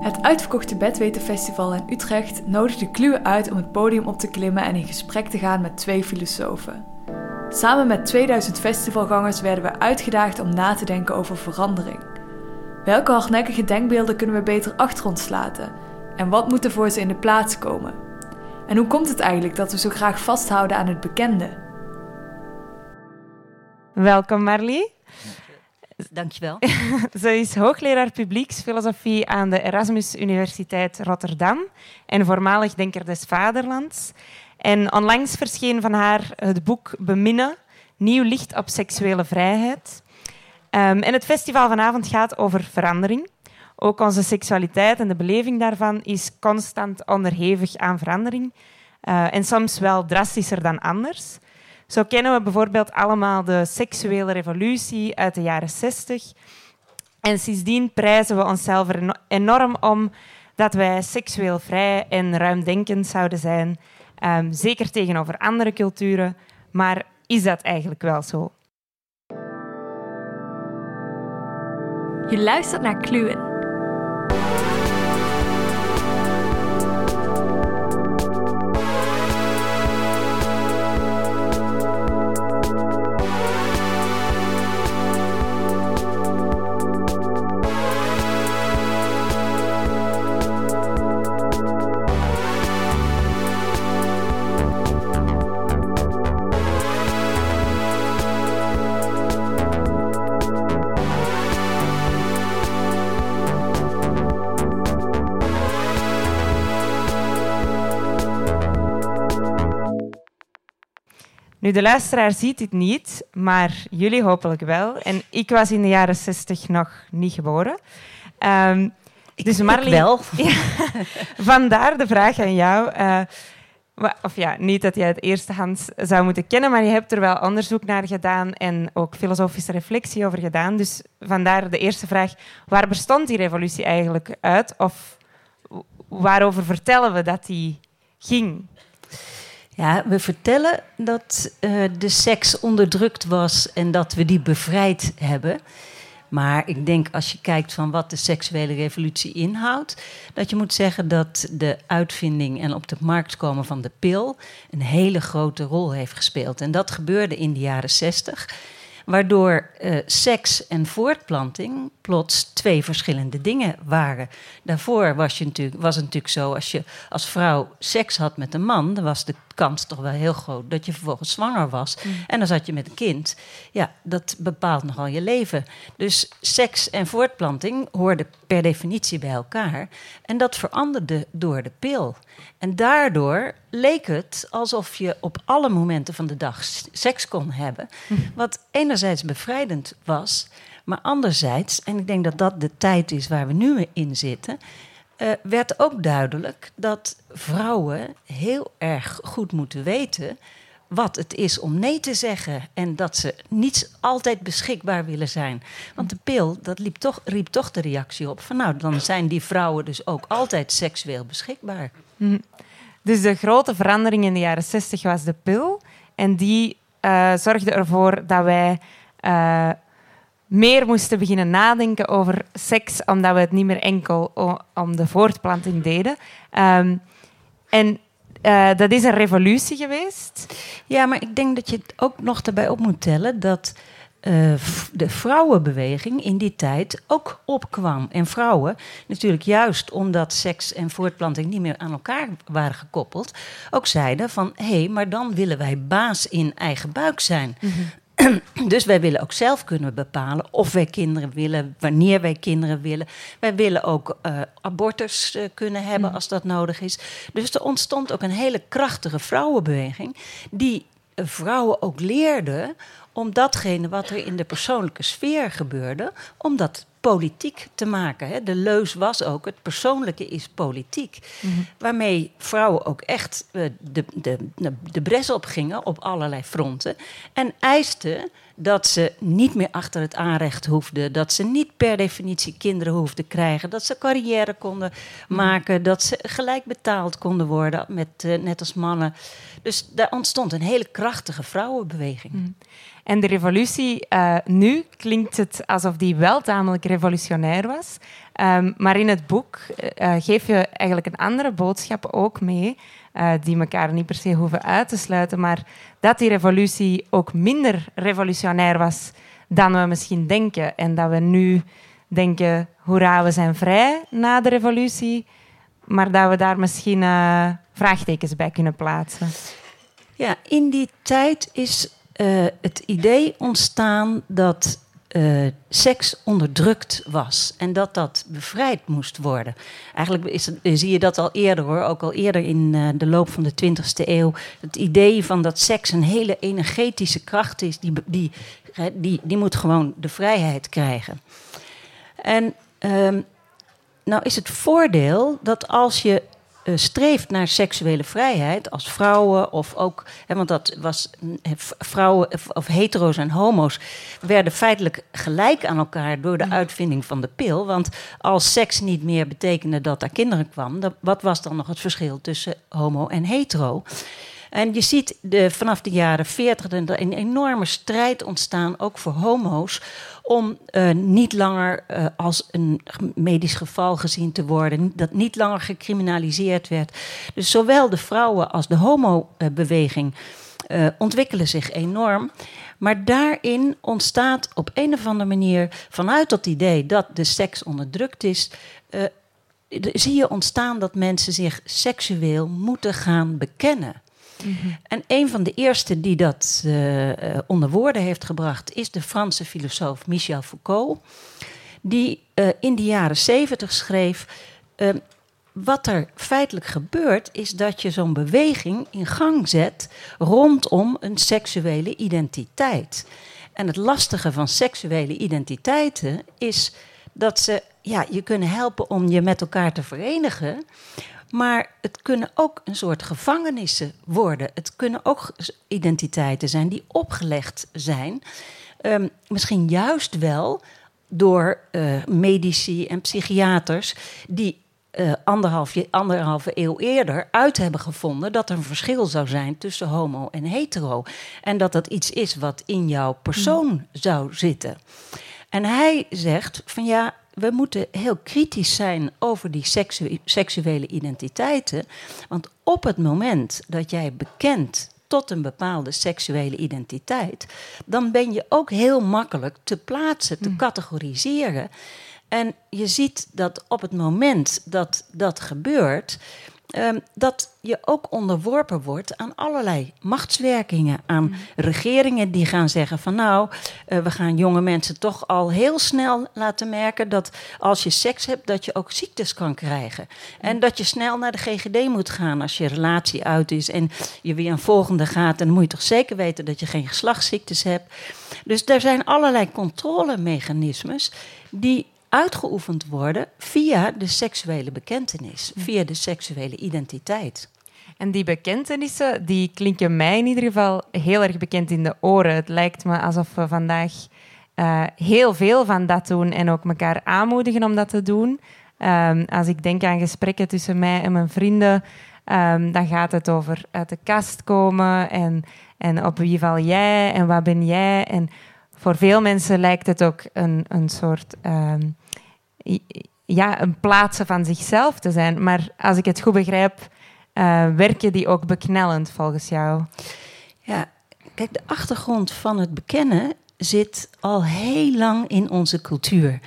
Het uitverkochte Bedwetenfestival in Utrecht nodigde Kluwe uit om het podium op te klimmen en in gesprek te gaan met twee filosofen. Samen met 2000 festivalgangers werden we uitgedaagd om na te denken over verandering. Welke hardnekkige denkbeelden kunnen we beter achter ons laten? En wat moet er voor ze in de plaats komen? En hoe komt het eigenlijk dat we zo graag vasthouden aan het bekende? Welkom Marlie. Dankjewel. Ze is hoogleraar publieksfilosofie aan de Erasmus Universiteit Rotterdam en voormalig denker des Vaderlands. En onlangs verscheen van haar het boek Beminnen, Nieuw licht op seksuele vrijheid. Um, en het festival vanavond gaat over verandering. Ook onze seksualiteit en de beleving daarvan is constant onderhevig aan verandering. Uh, en soms wel drastischer dan anders. Zo kennen we bijvoorbeeld allemaal de seksuele revolutie uit de jaren 60. En sindsdien prijzen we onszelf er enorm om dat wij seksueel vrij en ruimdenkend zouden zijn. Um, zeker tegenover andere culturen. Maar is dat eigenlijk wel zo? Je luistert naar Kluwen Nu, de luisteraar ziet dit niet, maar jullie hopelijk wel. En ik was in de jaren 60 nog niet geboren. Um, dus Marleen, wel. vandaar de vraag aan jou. Uh, of ja, niet dat jij het eerste hand zou moeten kennen, maar je hebt er wel onderzoek naar gedaan en ook filosofische reflectie over gedaan. Dus vandaar de eerste vraag: waar bestond die revolutie eigenlijk uit? Of waarover vertellen we dat die ging? Ja, we vertellen dat uh, de seks onderdrukt was en dat we die bevrijd hebben. Maar ik denk als je kijkt van wat de seksuele revolutie inhoudt, dat je moet zeggen dat de uitvinding en op de markt komen van de pil een hele grote rol heeft gespeeld. En dat gebeurde in de jaren zestig waardoor uh, seks en voortplanting plots twee verschillende dingen waren. Daarvoor was, je natuurlijk, was het natuurlijk zo, als je als vrouw seks had met een man, dan was de kans toch wel heel groot dat je vervolgens zwanger was. Mm. En dan zat je met een kind. Ja, dat bepaalt nogal je leven. Dus seks en voortplanting hoorden per definitie bij elkaar. En dat veranderde door de pil. En daardoor leek het alsof je op alle momenten van de dag seks kon hebben. Mm. Wat enerzijds bevrijdend was, maar anderzijds, en ik denk dat dat de tijd is waar we nu in zitten, uh, werd ook duidelijk dat vrouwen heel erg goed moeten weten wat het is om nee te zeggen. En dat ze niet altijd beschikbaar willen zijn. Want de pil, dat liep toch, riep toch de reactie op van nou, dan zijn die vrouwen dus ook altijd seksueel beschikbaar. Hm. Dus de grote verandering in de jaren 60 was de pil. En die uh, zorgde ervoor dat wij uh, meer moesten beginnen nadenken over seks, omdat we het niet meer enkel om de voortplanting deden. Um, en uh, dat is een revolutie geweest. Ja, maar ik denk dat je het ook nog erbij op moet tellen dat uh, de vrouwenbeweging in die tijd ook opkwam. En vrouwen, natuurlijk juist omdat seks en voortplanting niet meer aan elkaar waren gekoppeld, ook zeiden van hé, hey, maar dan willen wij baas in eigen buik zijn. Mm -hmm. Dus wij willen ook zelf kunnen bepalen of wij kinderen willen, wanneer wij kinderen willen. Wij willen ook uh, abortus uh, kunnen hebben mm. als dat nodig is. Dus er ontstond ook een hele krachtige vrouwenbeweging die vrouwen ook leerde om datgene wat er in de persoonlijke sfeer gebeurde, om dat politiek te maken. Hè. De leus was ook, het persoonlijke is politiek. Mhm. Waarmee vrouwen ook echt uh, de, de, de, de bres op gingen op allerlei fronten. En eisten dat ze niet meer achter het aanrecht hoefden. Dat ze niet per definitie kinderen hoefden krijgen. Dat ze carrière konden mhm. maken. Dat ze gelijk betaald konden worden, met, uh, net als mannen. Dus daar ontstond een hele krachtige vrouwenbeweging. Mhm. En de revolutie, uh, nu klinkt het alsof die wel tamelijk revolutionair was. Um, maar in het boek uh, geef je eigenlijk een andere boodschap ook mee, uh, die elkaar niet per se hoeven uit te sluiten, maar dat die revolutie ook minder revolutionair was dan we misschien denken. En dat we nu denken, hoera, we zijn vrij na de revolutie, maar dat we daar misschien vraagtekens bij kunnen plaatsen. Ja, in die tijd is uh, het idee ontstaan dat uh, seks onderdrukt was en dat dat bevrijd moest worden. Eigenlijk is het, zie je dat al eerder hoor, ook al eerder in uh, de loop van de 20e eeuw. Het idee van dat seks een hele energetische kracht is, die, die, die, die moet gewoon de vrijheid krijgen. En um, nou is het voordeel dat als je uh, streeft naar seksuele vrijheid als vrouwen of ook, hè, want dat was vrouwen of hetero's en homo's werden feitelijk gelijk aan elkaar door de uitvinding van de pil. Want als seks niet meer betekende dat er kinderen kwamen, wat was dan nog het verschil tussen homo en hetero? En je ziet de, vanaf de jaren 40 een enorme strijd ontstaan, ook voor homo's, om uh, niet langer uh, als een medisch geval gezien te worden, dat niet langer gecriminaliseerd werd. Dus zowel de vrouwen als de homobeweging uh, ontwikkelen zich enorm. Maar daarin ontstaat op een of andere manier, vanuit dat idee dat de seks onderdrukt is, zie je ontstaan dat mensen zich seksueel moeten gaan bekennen. En een van de eerste die dat uh, onder woorden heeft gebracht is de Franse filosoof Michel Foucault, die uh, in de jaren zeventig schreef. Uh, wat er feitelijk gebeurt, is dat je zo'n beweging in gang zet rondom een seksuele identiteit. En het lastige van seksuele identiteiten is dat ze ja, je kunnen helpen om je met elkaar te verenigen. Maar het kunnen ook een soort gevangenissen worden. Het kunnen ook identiteiten zijn die opgelegd zijn. Um, misschien juist wel door uh, medici en psychiaters die uh, anderhalf, anderhalve eeuw eerder uit hebben gevonden dat er een verschil zou zijn tussen homo en hetero. En dat dat iets is wat in jouw persoon mm. zou zitten. En hij zegt van ja, we moeten heel kritisch zijn over die seksuele identiteiten. Want op het moment dat jij bekent tot een bepaalde seksuele identiteit, dan ben je ook heel makkelijk te plaatsen, te mm. categoriseren. En je ziet dat op het moment dat dat gebeurt, um, dat je ook onderworpen wordt aan allerlei machtswerkingen. Aan mm. regeringen die gaan zeggen van nou, uh, we gaan jonge mensen toch al heel snel laten merken dat als je seks hebt, dat je ook ziektes kan krijgen. Mm. En dat je snel naar de GGD moet gaan als je relatie uit is en je weer een volgende gaat. En dan moet je toch zeker weten dat je geen geslachtsziektes hebt. Dus er zijn allerlei controlemechanismes die uitgeoefend worden via de seksuele bekentenis, via de seksuele identiteit. En die bekentenissen, die klinken mij in ieder geval heel erg bekend in de oren. Het lijkt me alsof we vandaag uh, heel veel van dat doen en ook elkaar aanmoedigen om dat te doen. Um, als ik denk aan gesprekken tussen mij en mijn vrienden, um, dan gaat het over uit de kast komen en, en op wie val jij en wat ben jij. En voor veel mensen lijkt het ook een, een soort um, ja, een plaatsen van zichzelf te zijn. Maar als ik het goed begrijp, uh, werken die ook beknellend volgens jou? Ja, kijk, de achtergrond van het bekennen zit al heel lang in onze cultuur.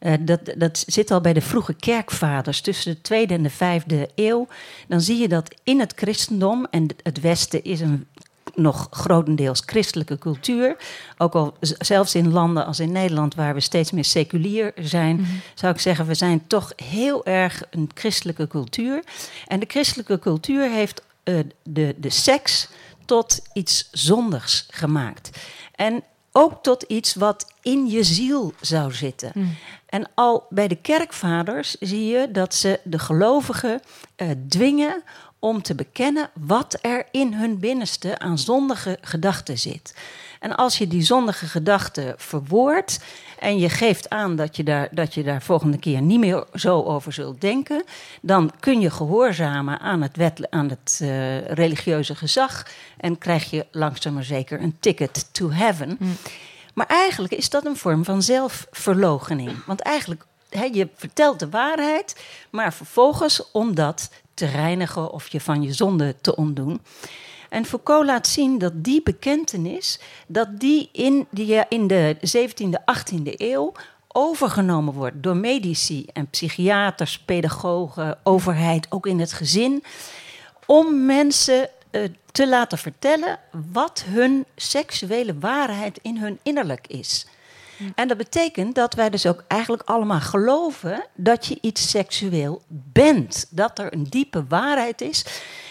Uh, dat, dat zit al bij de vroege kerkvaders tussen de tweede en de vijfde eeuw. Dan zie je dat in het christendom, en het Westen is een nog grotendeels christelijke cultuur. Ook al zelfs in landen als in Nederland, waar we steeds meer seculier zijn, mhm. zou ik zeggen, we zijn toch heel erg een christelijke cultuur. En de christelijke cultuur heeft uh, de, de seks tot iets zondigs gemaakt. En ook tot iets wat in je ziel zou zitten. Mhm. En al bij de kerkvaders zie je dat ze de gelovigen uh, dwingen om te bekennen wat er in hun binnenste aan zondige gedachten zit. En als je die zondige gedachten verwoordt en je geeft aan dat je, daar, dat je daar volgende keer niet meer zo over zult denken, dan kun je gehoorzamen aan het, wet, aan het uh, religieuze gezag en krijg je langzaam maar zeker een ticket to heaven. Mm. Maar eigenlijk is dat een vorm van zelfverloochening. Want eigenlijk, he, je vertelt de waarheid, maar vervolgens om dat te reinigen of je van je zonde te ontdoen. En Foucault laat zien dat die bekentenis, dat die in, die in de 17e, 18e eeuw overgenomen wordt door medici en psychiaters, pedagogen, overheid, ook in het gezin, om mensen uh, te laten vertellen wat hun seksuele waarheid in hun innerlijk is. En dat betekent dat wij dus ook eigenlijk allemaal geloven dat je iets seksueel bent. Dat er een diepe waarheid is.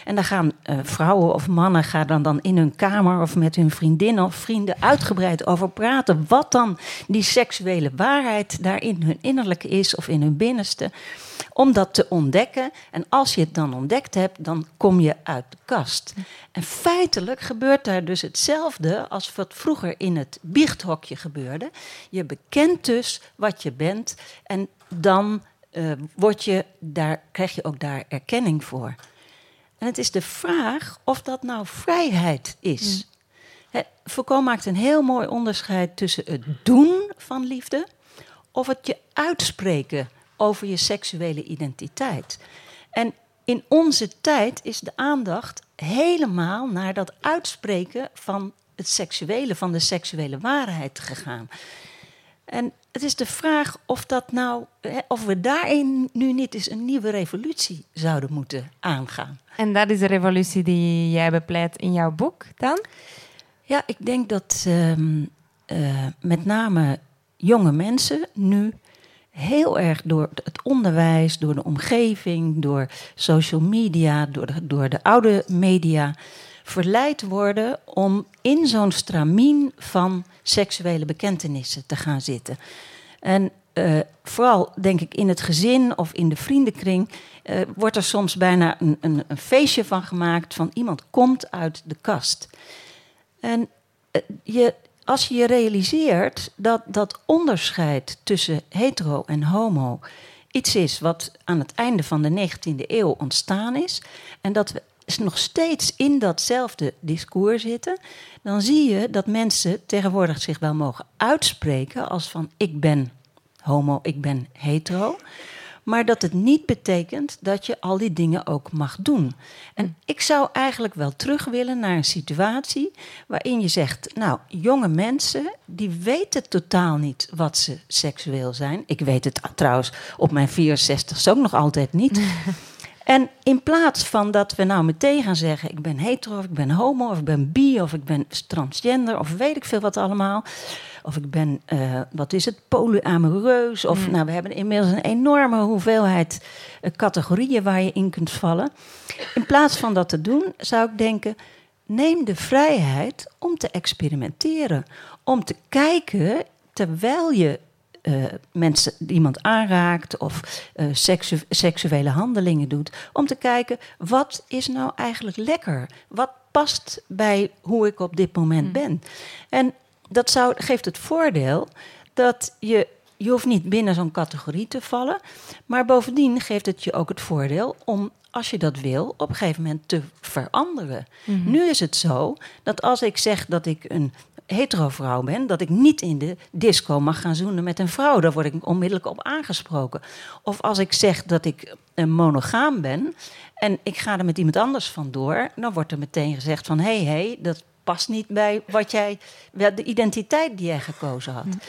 En daar gaan uh, vrouwen of mannen gaan dan, dan in hun kamer of met hun vriendinnen of vrienden uitgebreid over praten. Wat dan die seksuele waarheid daar in hun innerlijke is of in hun binnenste om dat te ontdekken. En als je het dan ontdekt hebt, dan kom je uit de kast. En feitelijk gebeurt daar dus hetzelfde als wat vroeger in het biechthokje gebeurde. Je bekent dus wat je bent en dan uh, word je daar, krijg je ook daar erkenning voor. En het is de vraag of dat nou vrijheid is. Mm. Foucault maakt een heel mooi onderscheid tussen het doen van liefde of het je uitspreken over je seksuele identiteit. En in onze tijd is de aandacht helemaal naar dat uitspreken van het seksuele, van de seksuele waarheid gegaan. En het is de vraag of, dat nou, of we daarin nu niet eens een nieuwe revolutie zouden moeten aangaan. En dat is de revolutie die jij bepleit in jouw boek dan? Ja, ik denk dat ehm, eh, met name jonge mensen nu heel erg door het onderwijs, door de omgeving, door social media, door de, door de oude media verleid worden om in zo'n stramien van seksuele bekentenissen te gaan zitten. En uh, vooral denk ik in het gezin of in de vriendenkring uh, wordt er soms bijna een, een, een, feestje van gemaakt van iemand komt uit de kast. En uh, je, als je je realiseert dat dat onderscheid tussen hetero en homo iets is wat aan het einde van de 19e eeuw ontstaan is en dat we nog steeds in datzelfde discours zitten, dan zie je dat mensen tegenwoordig zich wel mogen uitspreken als van ik ben homo, ik ben hetero. Maar dat het niet betekent dat je al die dingen ook mag doen. En ik zou eigenlijk wel terug willen naar een situatie waarin je zegt: Nou, jonge mensen die weten totaal niet wat ze seksueel zijn. Ik weet het trouwens op mijn 64 ook nog altijd niet. En in plaats van dat we nou meteen gaan zeggen: ik ben hetero, of ik ben homo, of ik ben bi, of ik ben transgender, of weet ik veel wat allemaal. Of ik ben, uh, wat is het, polyamoreus. Of mm. nou, we hebben inmiddels een enorme hoeveelheid uh, categorieën waar je in kunt vallen. In plaats van dat te doen, zou ik denken: neem de vrijheid om te experimenteren. Om te kijken terwijl je uh, mensen, iemand aanraakt of uh, seksu seksuele handelingen doet. Om te kijken, wat is nou eigenlijk lekker? Wat past bij hoe ik op dit moment mm. ben? En dat zou, geeft het voordeel dat je je hoeft niet binnen zo'n categorie te vallen. Maar bovendien geeft het je ook het voordeel om, als je dat wil, op een gegeven moment te veranderen. Mhm. Nu is het zo dat als ik zeg dat ik een hetero vrouw ben, dat ik niet in de disco mag gaan zoenen met een vrouw. Daar word ik onmiddellijk op aangesproken. Of als ik zeg dat ik een monogaam ben en ik ga er met iemand anders vandoor, dan wordt er meteen gezegd van hé, hey, hey, dat past niet bij wat jij, de identiteit die jij gekozen had. Mm.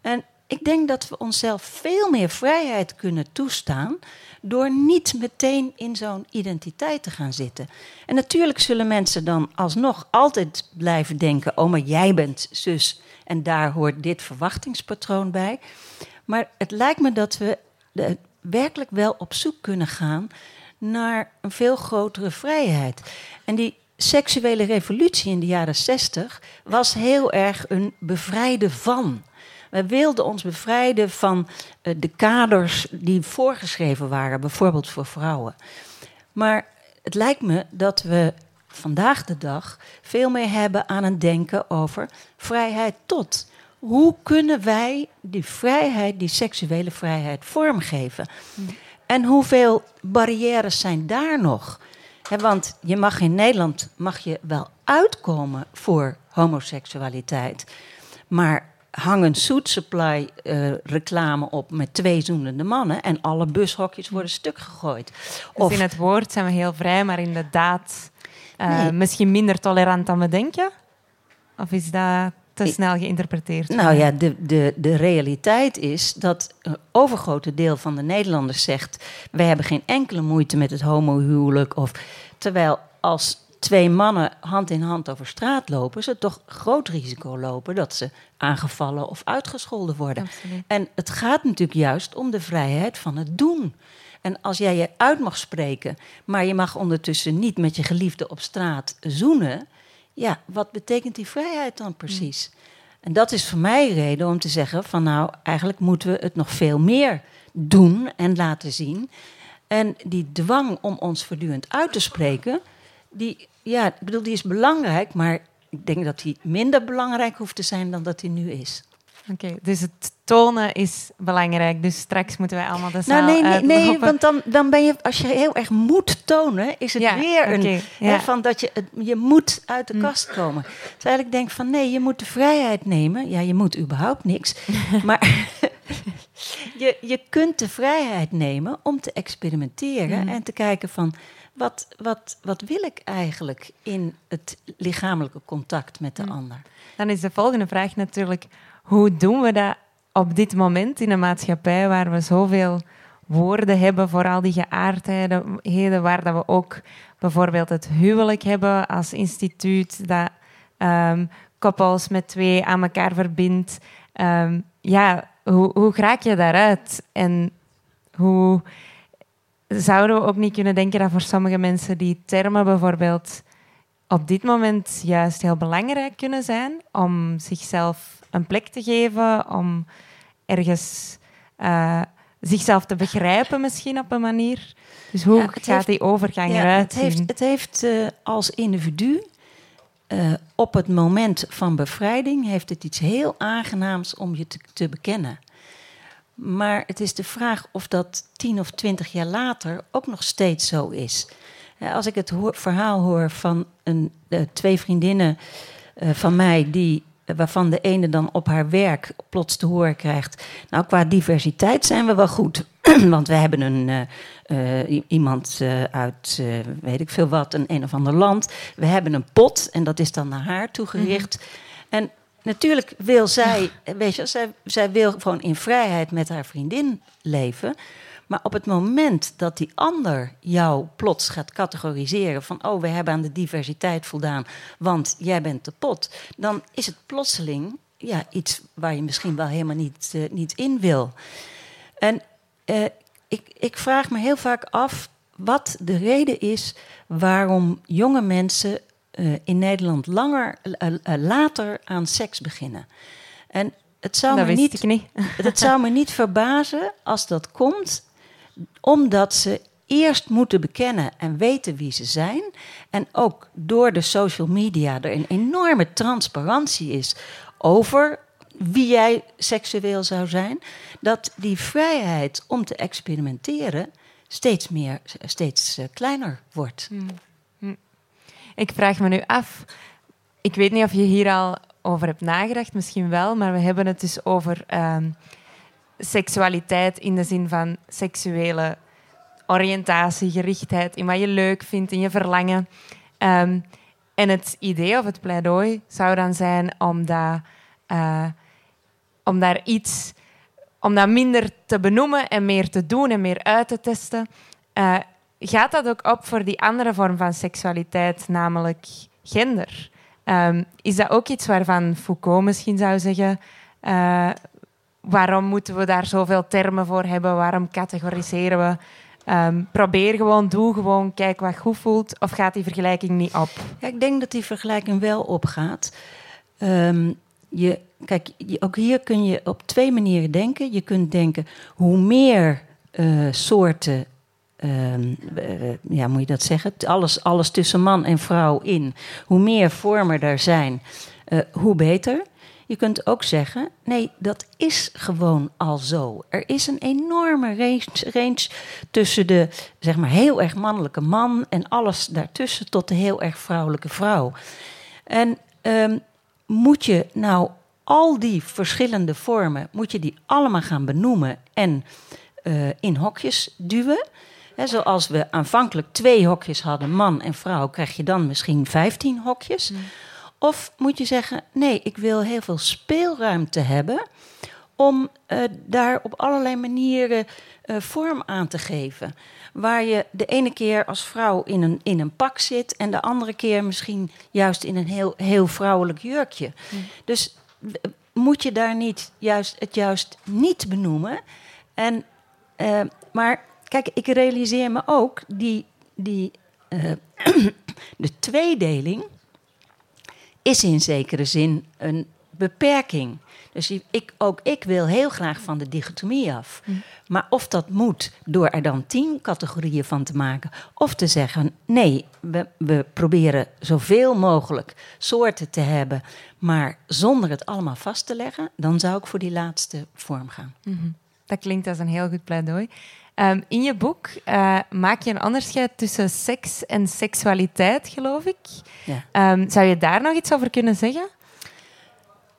En ik denk dat we onszelf veel meer vrijheid kunnen toestaan door niet meteen in zo'n identiteit te gaan zitten. En natuurlijk zullen mensen dan alsnog altijd blijven denken: oh, maar jij bent zus en daar hoort dit verwachtingspatroon bij. Maar het lijkt me dat we werkelijk wel op zoek kunnen gaan naar een veel grotere vrijheid. En die seksuele revolutie in de jaren 60 was heel erg een bevrijden van. We wilden ons bevrijden van uh, de kaders die voorgeschreven waren, bijvoorbeeld voor vrouwen. Maar het lijkt me dat we vandaag de dag veel meer hebben aan het denken over vrijheid tot. hoe kunnen wij die vrijheid, die seksuele vrijheid, vormgeven? En hoeveel barrières zijn daar nog? want je mag in Nederland mag je wel uitkomen voor homoseksualiteit. Maar hang een Suit Supply uh, reclame op met twee zoenende mannen en alle bushokjes worden stuk gegooid. Dus in het woord zijn we heel vrij, maar in de daad uh, misschien minder tolerant dan we denken? Of is dat te snel geïnterpreteerd? Nou ja, de, de, de realiteit is dat een overgrote deel van de Nederlanders zegt: wij hebben geen enkele moeite met het homohuwelijk. Of terwijl als twee mannen hand in hand over straat lopen, ze toch groot risico lopen dat ze aangevallen of uitgescholden worden. Absoluut. En het gaat natuurlijk juist om de vrijheid van het doen. En als jij je uit mag spreken, maar je mag ondertussen niet met je geliefde op straat zoenen, ja, wat betekent die vrijheid dan precies? Mm. En dat is voor mij reden om te zeggen van nou, eigenlijk moeten we het nog veel meer doen en laten zien. En die dwang om ons voortdurend uit te spreken, die, ja, ik bedoel, die is belangrijk, maar ik denk dat die minder belangrijk hoeft te zijn dan dat die nu is. Oké, dus het tonen is belangrijk. Dus straks moeten wij allemaal de zaal Nou nee, nee, nee want dan, dan ben je, als je heel erg moet tonen, is het weer een, hè, van dat je, je moet uit de hm. kast komen. Terwijl ik denk van nee, je moet de vrijheid nemen. Ja, je moet überhaupt niks. maar je, je kunt de vrijheid nemen om te experimenteren hm. en te kijken van wat, wat, wat wil ik eigenlijk in het lichamelijke contact met de hm. ander? Dan is de volgende vraag natuurlijk, hoe doen we dat op dit moment in een maatschappij waar we zoveel woorden hebben voor al die geaardheden, waar dat we ook bijvoorbeeld het huwelijk hebben als instituut dat um, koppels met twee aan elkaar verbindt. Um, ja, hoe, hoe raak je daaruit? En hoe zouden we ook niet kunnen denken dat voor sommige mensen die termen bijvoorbeeld op dit moment juist heel belangrijk kunnen zijn om zichzelf een plek te geven, om ergens uh, zichzelf te begrijpen misschien op een manier. Dus hoe gaat heeft, die overgang ja, eruit het heeft, het heeft uh, als individu uh, op het moment van bevrijding heeft het iets heel aangenaams om je te, te bekennen. Maar het is de vraag of dat tien of twintig jaar later ook nog steeds zo is. Als ik het verhaal hoor van een, twee vriendinnen van mij die waarvan de ene dan op haar werk plots te horen krijgt. Nou, qua diversiteit zijn we wel goed. Want we hebben een, uh, iemand uit, uh, weet ik veel wat, een een of ander land. We hebben een pot en dat is dan naar haar toegericht. Mm En natuurlijk wil zij, weet je, zij, zij wil gewoon in vrijheid met haar vriendin leven. Maar op het moment dat die ander jou plots gaat categoriseren van oh, we hebben aan de diversiteit voldaan, want jij bent de pot, dan is het plotseling ja, iets waar je misschien wel helemaal niet, uh, niet in wil. En uh, ik, ik vraag me heel vaak af wat de reden is waarom jonge mensen uh, in Nederland langer, later aan seks beginnen. En het zou, dat me niet, niet. het zou me niet verbazen als dat komt omdat ze eerst moeten bekennen en weten wie ze zijn. En ook door de social media er een enorme transparantie is over wie jij seksueel zou zijn. Dat die vrijheid om te experimenteren steeds, meer, steeds eh, kleiner wordt. Hmm. Ik vraag me nu af. Ik weet niet of je hier al over hebt nagedacht, misschien wel, maar we hebben het dus over ehm, seksualiteit in de zin van seksuele oriëntatie, gerichtheid, in wat je leuk vindt, in je verlangen. Ehm, en het idee of het pleidooi zou dan zijn om, dat, uh, om daar iets, om dat minder te benoemen en meer te doen en meer uit te testen. Uh, gaat dat ook op voor die andere vorm van seksualiteit, namelijk gender? Um, is dat ook iets waarvan Foucault misschien zou zeggen? Uh, waarom moeten we daar zoveel termen voor hebben? Waarom categoriseren we? Um, probeer gewoon, doe gewoon, kijk wat goed voelt. Of gaat die vergelijking niet op? Ik denk dat die vergelijking wel opgaat. Um, je, kijk, ook hier kun je op twee manieren denken. Je kunt denken, hoe meer uh, soorten uh, ja, moet je dat zeggen? Alles, alles tussen man en vrouw in. Hoe meer vormen er zijn, uh, hoe beter. Je kunt ook zeggen, nee, dat is gewoon al zo. Er is een enorme range, range tussen de zeg maar, heel erg mannelijke man en alles daartussen tot de heel erg vrouwelijke vrouw. En um, moet je nou al die verschillende vormen, moet je die allemaal gaan benoemen en uh, in hokjes duwen? He, zoals we aanvankelijk twee hokjes hadden, man en vrouw, krijg je dan misschien 15 hokjes. Mm. Of moet je zeggen, nee, ik wil heel veel speelruimte hebben om uh, daar op allerlei manieren uh, vorm aan te geven. Waar je de ene keer als vrouw in een, in een pak zit en de andere keer misschien juist in een heel, heel vrouwelijk jurkje. Mm. Dus moet je daar niet juist, het juist niet benoemen. En, uh, maar kijk, ik realiseer me ook die, die de tweedeling is in zekere zin een beperking. Dus ik, ook ik wil heel graag van de dichotomie af. Hm. Maar of dat moet door er dan tien categorieën van te maken, of te zeggen: nee, we, we proberen zoveel mogelijk soorten te hebben, maar zonder het allemaal vast te leggen, dan zou ik voor die laatste vorm gaan. Mhm. Dat klinkt als een heel goed pleidooi. Um, in je boek uh, maak je een onderscheid tussen seks en seksualiteit, geloof ik. Ja. Um, zou je daar nog iets over kunnen zeggen?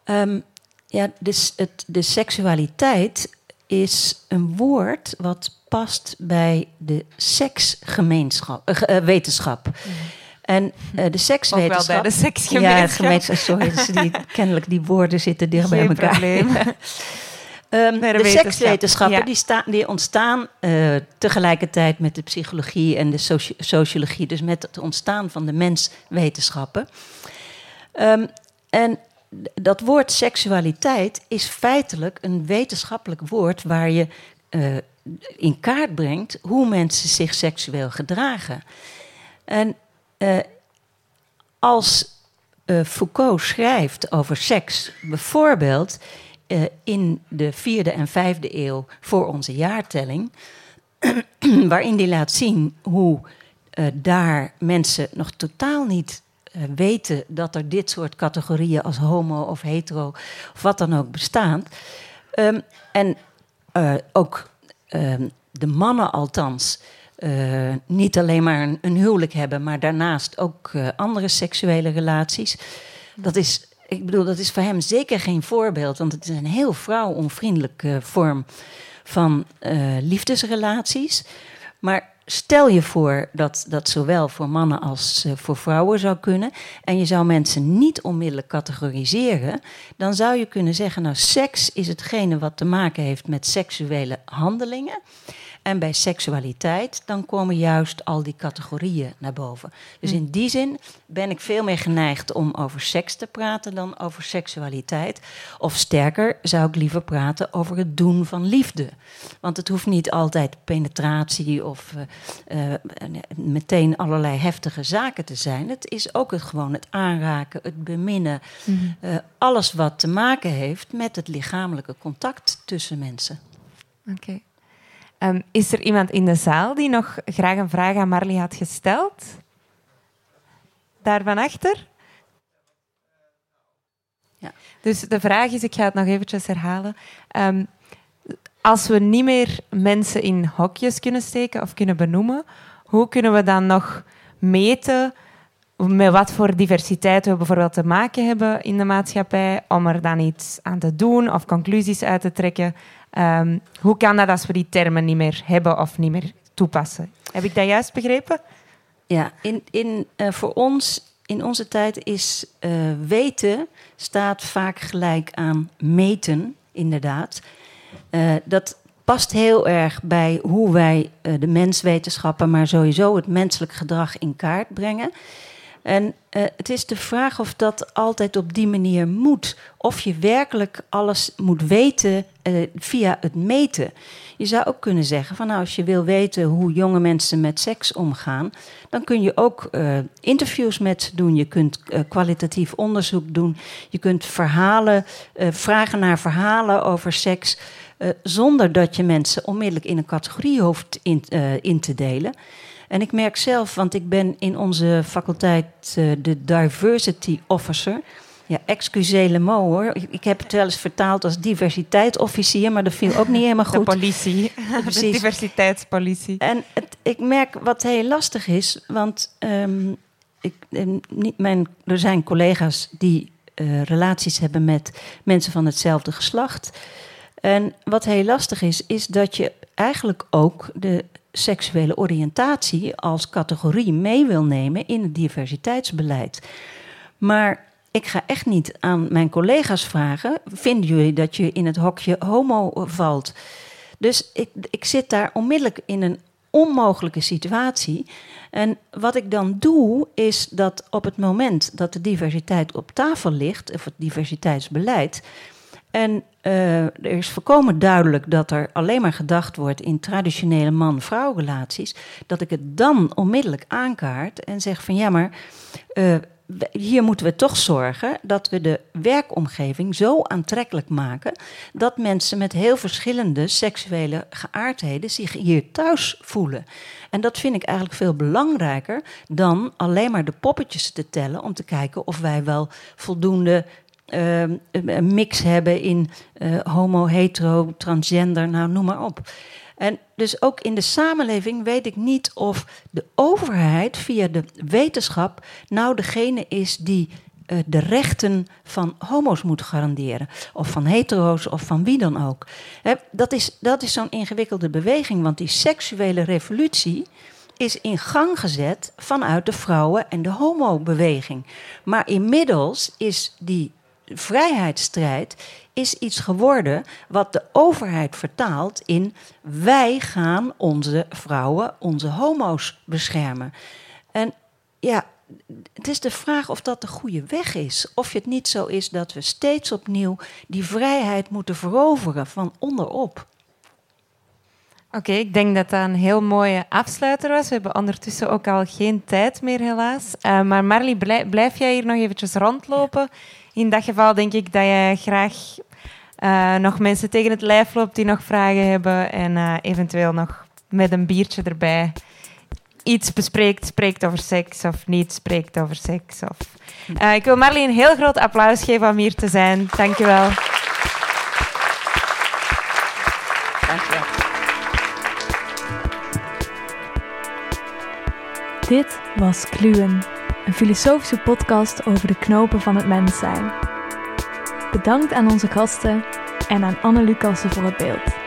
Um, ja, dus het, de seksualiteit is een woord wat past bij de seksgemeenschap, uh, wetenschap. Mm. En uh, de sekswetenschap... Ook wel bij de seksgemeenschap. Ja, sorry, dus die, kennelijk die woorden zitten dicht bij elkaar. Probleem. Um, de, de sekswetenschappen die, staan, die ontstaan uh, tegelijkertijd met de psychologie en de soci sociologie, dus met het ontstaan van de menswetenschappen. Um, en dat woord seksualiteit is feitelijk een wetenschappelijk woord waar je uh, in kaart brengt hoe mensen zich seksueel gedragen. En uh, als Foucault schrijft over seks, bijvoorbeeld uh, in de vierde en vijfde eeuw voor onze jaartelling, waarin die laat zien hoe uh, daar mensen nog totaal niet uh, weten dat er dit soort categorieën als homo of hetero of wat dan ook bestaan. Um, en ook um, de mannen althans. Niet alleen maar een, huwelijk hebben, maar daarnaast ook andere seksuele relaties. Dat is ik bedoel, dat is voor hem zeker geen voorbeeld, want het is een heel vrouwonvriendelijke vorm van uh, liefdesrelaties. Maar stel je voor dat dat zowel voor mannen als uh, voor vrouwen zou kunnen. En je zou mensen niet onmiddellijk categoriseren. Dan zou je kunnen zeggen: Nou, seks is hetgene wat te maken heeft met seksuele handelingen. En bij seksualiteit, dan komen juist al die categorieën naar boven. Dus in die zin ben ik veel meer geneigd om over seks te praten dan over seksualiteit. Of sterker, zou ik liever praten over het doen van liefde. Want het hoeft niet altijd penetratie of uh, uh, meteen allerlei heftige zaken te zijn. Het is ook het, gewoon het aanraken, het beminnen. Mm uh, alles wat te maken heeft met het lichamelijke contact tussen mensen. Oké. Okay. Um, is er iemand in de zaal die nog graag een vraag aan Marley had gesteld? Daar van achter? Ja. Dus de vraag is, ik ga het nog eventjes herhalen. Um, als we niet meer mensen in hokjes kunnen steken of kunnen benoemen, hoe kunnen we dan nog meten met wat voor diversiteit we bijvoorbeeld te maken hebben in de maatschappij, om er dan iets aan te doen of conclusies uit te trekken Um, hoe kan dat als we die termen niet meer hebben of niet meer toepassen? Heb ik dat juist begrepen? Ja, in, in, uh, voor ons in onze tijd is uh, weten staat vaak gelijk aan meten, inderdaad. Uh, dat past heel erg bij hoe wij de menswetenschappen, maar sowieso het menselijk gedrag in kaart brengen. En uh, het is de vraag of dat altijd op die manier moet. Of je werkelijk alles moet weten uh, via het meten. Je zou ook kunnen zeggen van nou, als je wil weten hoe jonge mensen met seks omgaan, dan kun je ook uh, interviews met doen. Je kunt kwalitatief onderzoek doen. Je kunt verhalen, vragen naar verhalen over seks. zonder dat je mensen onmiddellijk in een categorie hoeft in, in te delen. En ik merk zelf, want ik ben in onze faculteit uh, de diversity officer. Ja, excusez mot hoor. Ik heb het wel eens vertaald als diversiteitsofficier, maar dat viel ook niet helemaal goed. De politie. Precies. De diversiteitspolitie. En het, ik merk wat heel lastig is, want um, ik, niet mijn, er zijn collega's die uh, relaties hebben met mensen van hetzelfde geslacht. En wat heel lastig is, is dat je eigenlijk ook de seksuele oriëntatie als categorie mee wil nemen in het diversiteitsbeleid. Maar ik ga echt niet aan mijn collega's vragen: vinden jullie dat je in het hokje homo valt? Dus ik, ik zit daar onmiddellijk in een onmogelijke situatie. En wat ik dan doe, is dat op het moment dat de diversiteit op tafel ligt, of het diversiteitsbeleid, en uh, er is volkomen duidelijk dat er alleen maar gedacht wordt in traditionele man-vrouw relaties, dat ik het dan onmiddellijk aankaart en zeg van ja, maar uh, hier moeten we toch zorgen dat we de werkomgeving zo aantrekkelijk maken dat mensen met heel verschillende seksuele geaardheden zich hier thuis voelen. En dat vind ik eigenlijk veel belangrijker dan alleen maar de poppetjes te tellen om te kijken of wij wel voldoende uh, mix hebben in uh, homo, hetero, transgender, nou noem maar op. En dus ook in de samenleving weet ik niet of de overheid via de wetenschap nou degene is die uh, de rechten van homo's moet garanderen. Of van hetero's of van wie dan ook. Dat is, dat is zo'n ingewikkelde beweging, want die seksuele revolutie is in gang gezet vanuit de vrouwen- en de homo-beweging. Maar inmiddels is die vrijheidsstrijd is iets geworden wat de overheid vertaalt in wij gaan onze vrouwen, onze homo's beschermen. En ja, het is de vraag of dat de goede weg is. Of het niet zo is dat we steeds opnieuw die vrijheid moeten veroveren van onderop. Oké, ik denk dat dat een heel mooie afsluiter was. We hebben ondertussen ook al geen tijd meer, helaas. Uh, maar Marlie, blijf, blijf jij hier nog eventjes rondlopen? In dat geval denk ik dat je graag uh, nog mensen tegen het lijf loopt die nog vragen hebben. En uh, eventueel nog met een biertje erbij iets bespreekt, spreekt over seks of niet spreekt over seks. Of... Uh, ik wil Marlie een heel groot applaus geven om hier te zijn. Dankjewel. Dankjewel. Dit was Kluwen, een filosofische podcast over de knopen van het mens zijn. Bedankt aan onze gasten en aan Anne Lucassen voor het beeld.